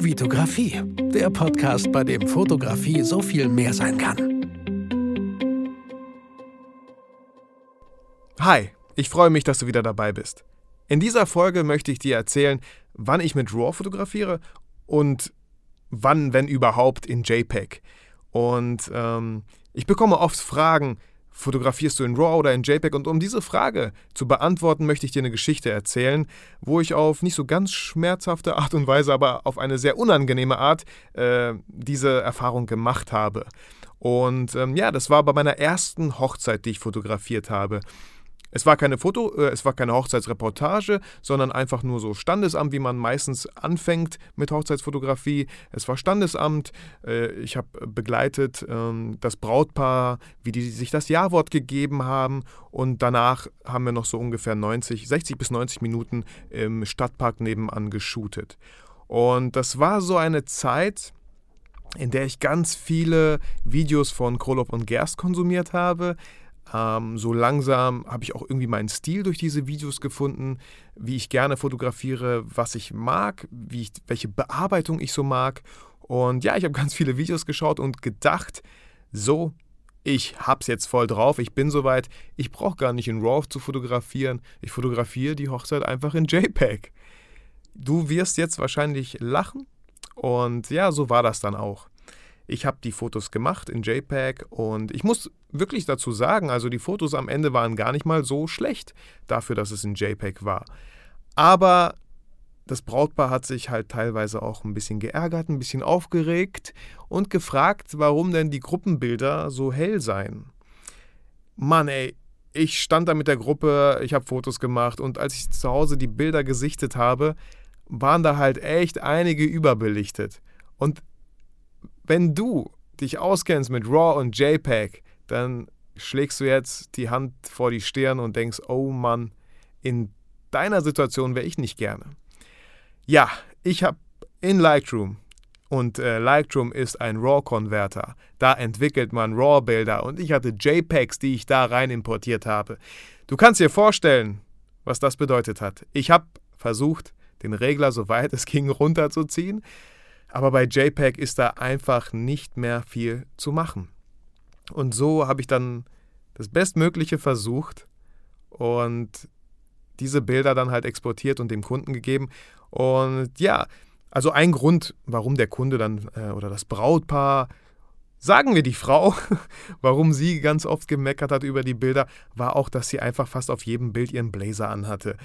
Vitografie, der Podcast, bei dem Fotografie so viel mehr sein kann. Hi, ich freue mich, dass du wieder dabei bist. In dieser Folge möchte ich dir erzählen, wann ich mit RAW fotografiere und wann, wenn überhaupt, in JPEG. Und ähm, ich bekomme oft Fragen, fotografierst du in RAW oder in JPEG? Und um diese Frage zu beantworten, möchte ich dir eine Geschichte erzählen, wo ich auf nicht so ganz schmerzhafte Art und Weise, aber auf eine sehr unangenehme Art äh, diese Erfahrung gemacht habe. Und ähm, ja, das war bei meiner ersten Hochzeit, die ich fotografiert habe. Es war keine Foto, äh, es war keine Hochzeitsreportage, sondern einfach nur so Standesamt, wie man meistens anfängt mit Hochzeitsfotografie. Es war Standesamt. Äh, ich habe begleitet ähm, das Brautpaar, wie die sich das Jawort gegeben haben. Und danach haben wir noch so ungefähr 90, 60 bis 90 Minuten im Stadtpark nebenan geshootet. Und das war so eine Zeit, in der ich ganz viele Videos von Krolop und Gerst konsumiert habe. Ähm, so langsam habe ich auch irgendwie meinen Stil durch diese Videos gefunden, wie ich gerne fotografiere, was ich mag, wie ich, welche Bearbeitung ich so mag. Und ja, ich habe ganz viele Videos geschaut und gedacht, so, ich hab's jetzt voll drauf, ich bin soweit, ich brauche gar nicht in RAW zu fotografieren, ich fotografiere die Hochzeit einfach in JPEG. Du wirst jetzt wahrscheinlich lachen und ja, so war das dann auch. Ich habe die Fotos gemacht in JPEG und ich muss wirklich dazu sagen, also die Fotos am Ende waren gar nicht mal so schlecht dafür, dass es in JPEG war. Aber das Brautpaar hat sich halt teilweise auch ein bisschen geärgert, ein bisschen aufgeregt und gefragt, warum denn die Gruppenbilder so hell seien. Mann, ey, ich stand da mit der Gruppe, ich habe Fotos gemacht und als ich zu Hause die Bilder gesichtet habe, waren da halt echt einige überbelichtet. Und wenn du dich auskennst mit RAW und JPEG, dann schlägst du jetzt die Hand vor die Stirn und denkst, oh Mann, in deiner Situation wäre ich nicht gerne. Ja, ich habe in Lightroom und äh, Lightroom ist ein RAW-Konverter. Da entwickelt man RAW-Bilder und ich hatte JPEGs, die ich da rein importiert habe. Du kannst dir vorstellen, was das bedeutet hat. Ich habe versucht, den Regler, soweit es ging, runterzuziehen. Aber bei JPEG ist da einfach nicht mehr viel zu machen. Und so habe ich dann das Bestmögliche versucht und diese Bilder dann halt exportiert und dem Kunden gegeben. Und ja, also ein Grund, warum der Kunde dann äh, oder das Brautpaar, sagen wir die Frau, warum sie ganz oft gemeckert hat über die Bilder, war auch, dass sie einfach fast auf jedem Bild ihren Blazer anhatte.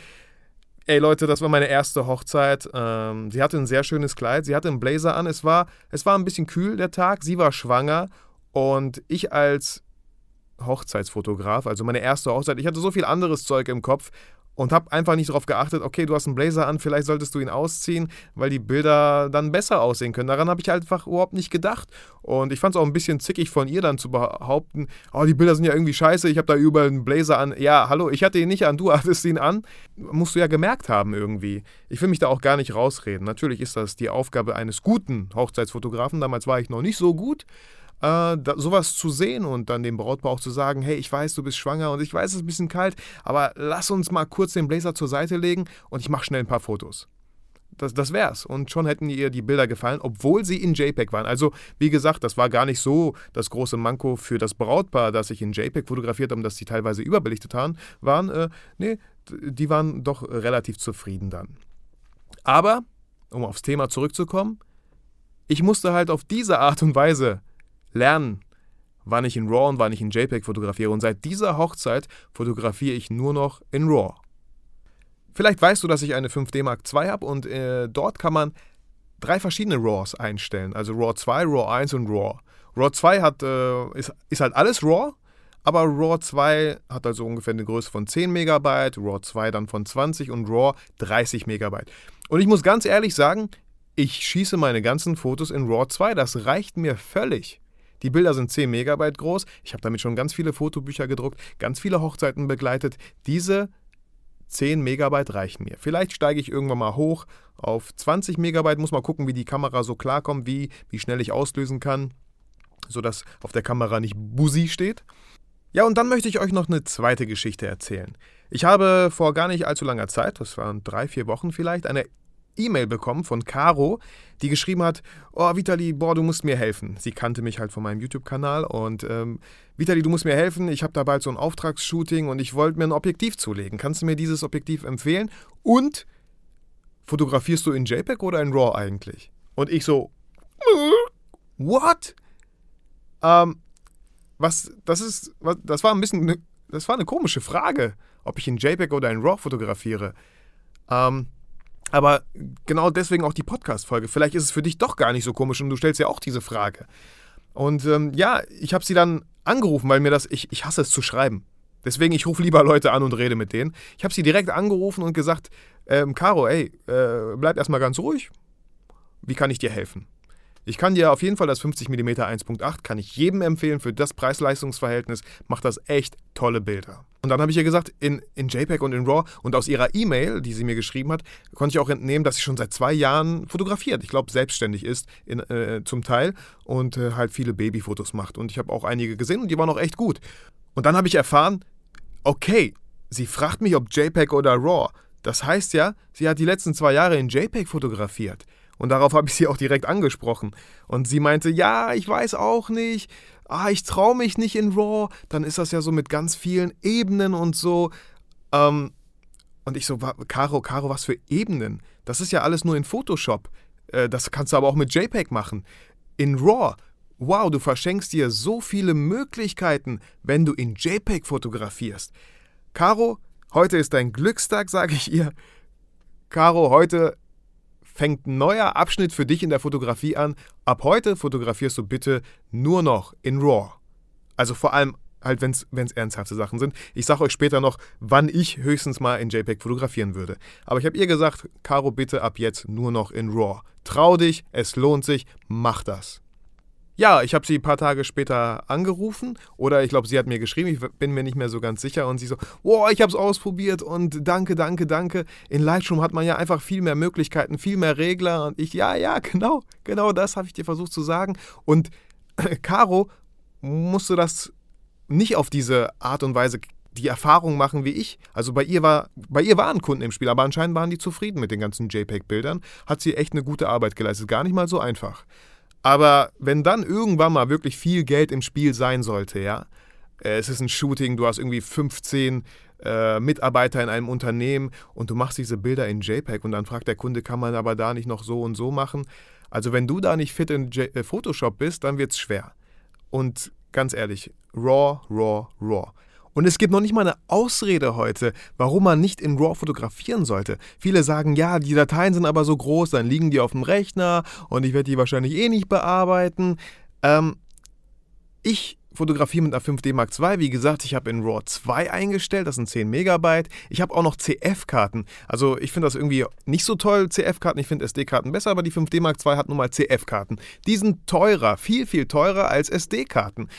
Ey Leute, das war meine erste Hochzeit. Ähm, sie hatte ein sehr schönes Kleid, sie hatte einen Blazer an. Es war, es war ein bisschen kühl der Tag, sie war schwanger und ich als Hochzeitsfotograf, also meine erste Hochzeit, ich hatte so viel anderes Zeug im Kopf und habe einfach nicht darauf geachtet, okay, du hast einen Blazer an, vielleicht solltest du ihn ausziehen, weil die Bilder dann besser aussehen können. Daran habe ich einfach überhaupt nicht gedacht. Und ich fand es auch ein bisschen zickig von ihr dann zu behaupten, oh, die Bilder sind ja irgendwie scheiße, ich habe da überall einen Blazer an. Ja, hallo, ich hatte ihn nicht an, du hattest ihn an. Musst du ja gemerkt haben irgendwie. Ich will mich da auch gar nicht rausreden. Natürlich ist das die Aufgabe eines guten Hochzeitsfotografen. Damals war ich noch nicht so gut äh, da, sowas zu sehen und dann dem Brautpaar auch zu sagen, hey, ich weiß, du bist schwanger und ich weiß, es ist ein bisschen kalt, aber lass uns mal kurz den Blazer zur Seite legen und ich mache schnell ein paar Fotos. Das, das wär's. Und schon hätten ihr die Bilder gefallen, obwohl sie in JPEG waren. Also, wie gesagt, das war gar nicht so das große Manko für das Brautpaar, dass ich in JPEG fotografiert habe, dass sie teilweise überbelichtet waren. Äh, nee, die waren doch relativ zufrieden dann. Aber, um aufs Thema zurückzukommen, ich musste halt auf diese Art und Weise lernen, wann ich in RAW und wann ich in JPEG fotografiere. Und seit dieser Hochzeit fotografiere ich nur noch in RAW. Vielleicht weißt du, dass ich eine 5D Mark II habe und äh, dort kann man drei verschiedene RAWs einstellen. Also RAW 2, RAW 1 und RAW. RAW 2 hat, äh, ist, ist halt alles RAW, aber RAW 2 hat also ungefähr eine Größe von 10 Megabyte, RAW 2 dann von 20 und RAW 30 Megabyte. Und ich muss ganz ehrlich sagen, ich schieße meine ganzen Fotos in RAW 2, das reicht mir völlig. Die Bilder sind 10 Megabyte groß. Ich habe damit schon ganz viele Fotobücher gedruckt, ganz viele Hochzeiten begleitet. Diese 10 Megabyte reichen mir. Vielleicht steige ich irgendwann mal hoch auf 20 Megabyte, muss mal gucken, wie die Kamera so klarkommt, wie, wie schnell ich auslösen kann, sodass auf der Kamera nicht Busi steht. Ja, und dann möchte ich euch noch eine zweite Geschichte erzählen. Ich habe vor gar nicht allzu langer Zeit, das waren drei, vier Wochen vielleicht, eine E-Mail bekommen von Caro, die geschrieben hat, oh Vitali, boah, du musst mir helfen. Sie kannte mich halt von meinem YouTube-Kanal und ähm, Vitali, du musst mir helfen, ich habe da bald so ein Auftragsshooting und ich wollte mir ein Objektiv zulegen. Kannst du mir dieses Objektiv empfehlen? Und fotografierst du in JPEG oder in RAW eigentlich? Und ich so, what? Ähm, was, das ist, was, das war ein bisschen, ne, das war eine komische Frage, ob ich in JPEG oder in RAW fotografiere. Ähm, aber genau deswegen auch die Podcast-Folge. Vielleicht ist es für dich doch gar nicht so komisch und du stellst ja auch diese Frage. Und ähm, ja, ich habe sie dann angerufen, weil mir das, ich, ich hasse es zu schreiben. Deswegen, ich rufe lieber Leute an und rede mit denen. Ich habe sie direkt angerufen und gesagt, ähm, Caro, ey, äh, bleib erstmal ganz ruhig. Wie kann ich dir helfen? Ich kann dir auf jeden Fall das 50 mm 1.8, kann ich jedem empfehlen, für das Preis-Leistungs-Verhältnis macht das echt tolle Bilder. Und dann habe ich ihr gesagt, in, in JPEG und in RAW und aus ihrer E-Mail, die sie mir geschrieben hat, konnte ich auch entnehmen, dass sie schon seit zwei Jahren fotografiert. Ich glaube, selbstständig ist in, äh, zum Teil und äh, halt viele Babyfotos macht. Und ich habe auch einige gesehen und die waren auch echt gut. Und dann habe ich erfahren, okay, sie fragt mich, ob JPEG oder RAW. Das heißt ja, sie hat die letzten zwei Jahre in JPEG fotografiert. Und darauf habe ich sie auch direkt angesprochen. Und sie meinte, ja, ich weiß auch nicht. Ah, ich traue mich nicht in RAW. Dann ist das ja so mit ganz vielen Ebenen und so. Ähm, und ich so, Caro, Caro, was für Ebenen? Das ist ja alles nur in Photoshop. Äh, das kannst du aber auch mit JPEG machen. In RAW, wow, du verschenkst dir so viele Möglichkeiten, wenn du in JPEG fotografierst. Caro, heute ist dein Glückstag, sage ich ihr. Caro, heute fängt ein neuer Abschnitt für dich in der Fotografie an. Ab heute fotografierst du bitte nur noch in RAW. Also vor allem halt, wenn es ernsthafte Sachen sind. Ich sage euch später noch, wann ich höchstens mal in JPEG fotografieren würde. Aber ich habe ihr gesagt, Caro, bitte ab jetzt nur noch in RAW. Trau dich, es lohnt sich, mach das. Ja, ich habe sie ein paar Tage später angerufen oder ich glaube, sie hat mir geschrieben, ich bin mir nicht mehr so ganz sicher und sie so, wow, ich habe es ausprobiert und danke, danke, danke. In Lightroom hat man ja einfach viel mehr Möglichkeiten, viel mehr Regler und ich, ja, ja, genau, genau das habe ich dir versucht zu sagen und Caro musste das nicht auf diese Art und Weise die Erfahrung machen wie ich. Also bei ihr war, bei ihr waren Kunden im Spiel, aber anscheinend waren die zufrieden mit den ganzen JPEG-Bildern. Hat sie echt eine gute Arbeit geleistet. Gar nicht mal so einfach. Aber wenn dann irgendwann mal wirklich viel Geld im Spiel sein sollte, ja, äh, es ist ein Shooting, du hast irgendwie 15 äh, Mitarbeiter in einem Unternehmen und du machst diese Bilder in JPEG und dann fragt der Kunde, kann man aber da nicht noch so und so machen? Also wenn du da nicht fit in J äh, Photoshop bist, dann wird es schwer. Und ganz ehrlich, RAW, RAW, RAW. Und es gibt noch nicht mal eine Ausrede heute, warum man nicht in RAW fotografieren sollte. Viele sagen, ja, die Dateien sind aber so groß, dann liegen die auf dem Rechner und ich werde die wahrscheinlich eh nicht bearbeiten. Ähm, ich fotografiere mit einer 5D Mark II. Wie gesagt, ich habe in RAW 2 eingestellt, das sind 10 Megabyte. Ich habe auch noch CF-Karten. Also ich finde das irgendwie nicht so toll, CF-Karten. Ich finde SD-Karten besser, aber die 5D Mark II hat nun mal CF-Karten. Die sind teurer, viel, viel teurer als SD-Karten.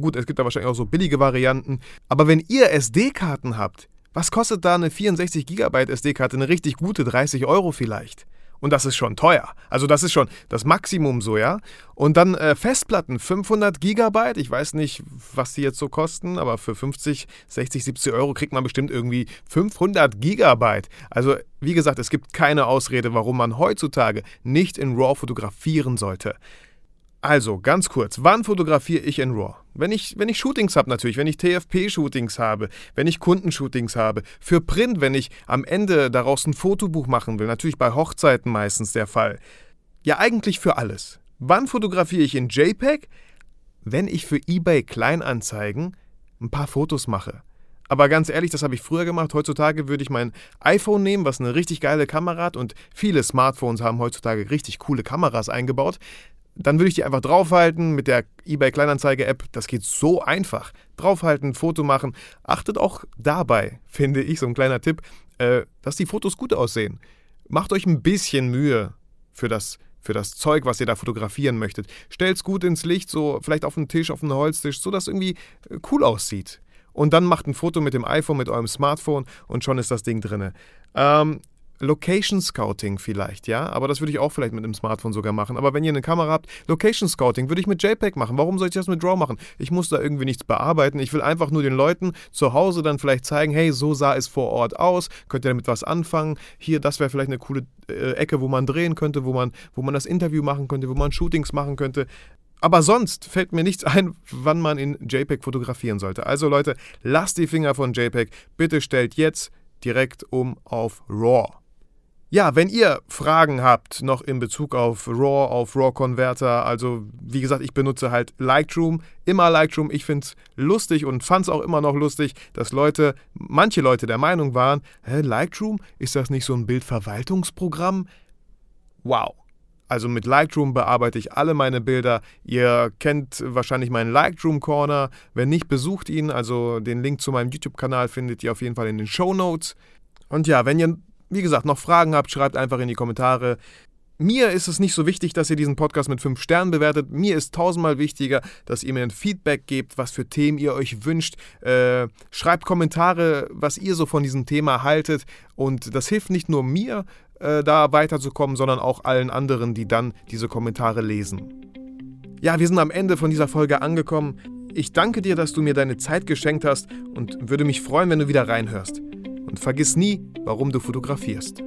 Gut, es gibt da wahrscheinlich auch so billige Varianten. Aber wenn ihr SD-Karten habt, was kostet da eine 64 GB SD-Karte? Eine richtig gute, 30 Euro vielleicht. Und das ist schon teuer. Also das ist schon das Maximum so, ja. Und dann äh, Festplatten, 500 Gigabyte. Ich weiß nicht, was die jetzt so kosten, aber für 50, 60, 70 Euro kriegt man bestimmt irgendwie 500 Gigabyte. Also wie gesagt, es gibt keine Ausrede, warum man heutzutage nicht in RAW fotografieren sollte. Also, ganz kurz, wann fotografiere ich in RAW? Wenn ich, wenn ich Shootings habe natürlich, wenn ich TFP-Shootings habe, wenn ich Kundenshootings habe, für Print, wenn ich am Ende daraus ein Fotobuch machen will, natürlich bei Hochzeiten meistens der Fall. Ja, eigentlich für alles. Wann fotografiere ich in JPEG? Wenn ich für eBay Kleinanzeigen ein paar Fotos mache. Aber ganz ehrlich, das habe ich früher gemacht. Heutzutage würde ich mein iPhone nehmen, was eine richtig geile Kamera hat und viele Smartphones haben heutzutage richtig coole Kameras eingebaut dann würde ich die einfach draufhalten mit der eBay Kleinanzeige-App. Das geht so einfach. Draufhalten, Foto machen. Achtet auch dabei, finde ich, so ein kleiner Tipp, äh, dass die Fotos gut aussehen. Macht euch ein bisschen Mühe für das, für das Zeug, was ihr da fotografieren möchtet. Stellt es gut ins Licht, so vielleicht auf den Tisch, auf einen Holztisch, so dass irgendwie äh, cool aussieht. Und dann macht ein Foto mit dem iPhone, mit eurem Smartphone und schon ist das Ding drin. Ähm, Location Scouting vielleicht, ja, aber das würde ich auch vielleicht mit dem Smartphone sogar machen. Aber wenn ihr eine Kamera habt, Location Scouting würde ich mit JPEG machen. Warum soll ich das mit RAW machen? Ich muss da irgendwie nichts bearbeiten. Ich will einfach nur den Leuten zu Hause dann vielleicht zeigen, hey, so sah es vor Ort aus. Könnt ihr damit was anfangen? Hier, das wäre vielleicht eine coole äh, Ecke, wo man drehen könnte, wo man, wo man das Interview machen könnte, wo man Shootings machen könnte. Aber sonst fällt mir nichts ein, wann man in JPEG fotografieren sollte. Also Leute, lasst die Finger von JPEG. Bitte stellt jetzt direkt um auf RAW. Ja, wenn ihr Fragen habt noch in Bezug auf RAW, auf RAW-Converter, also wie gesagt, ich benutze halt Lightroom, immer Lightroom. Ich finde es lustig und fand es auch immer noch lustig, dass Leute, manche Leute der Meinung waren, hä, Lightroom, ist das nicht so ein Bildverwaltungsprogramm? Wow. Also mit Lightroom bearbeite ich alle meine Bilder. Ihr kennt wahrscheinlich meinen Lightroom Corner. Wenn nicht, besucht ihn. Also den Link zu meinem YouTube-Kanal findet ihr auf jeden Fall in den Show Notes. Und ja, wenn ihr wie gesagt, noch Fragen habt, schreibt einfach in die Kommentare. Mir ist es nicht so wichtig, dass ihr diesen Podcast mit 5 Sternen bewertet. Mir ist tausendmal wichtiger, dass ihr mir ein Feedback gebt, was für Themen ihr euch wünscht. Äh, schreibt Kommentare, was ihr so von diesem Thema haltet. Und das hilft nicht nur mir, äh, da weiterzukommen, sondern auch allen anderen, die dann diese Kommentare lesen. Ja, wir sind am Ende von dieser Folge angekommen. Ich danke dir, dass du mir deine Zeit geschenkt hast und würde mich freuen, wenn du wieder reinhörst. Und vergiss nie, warum du fotografierst.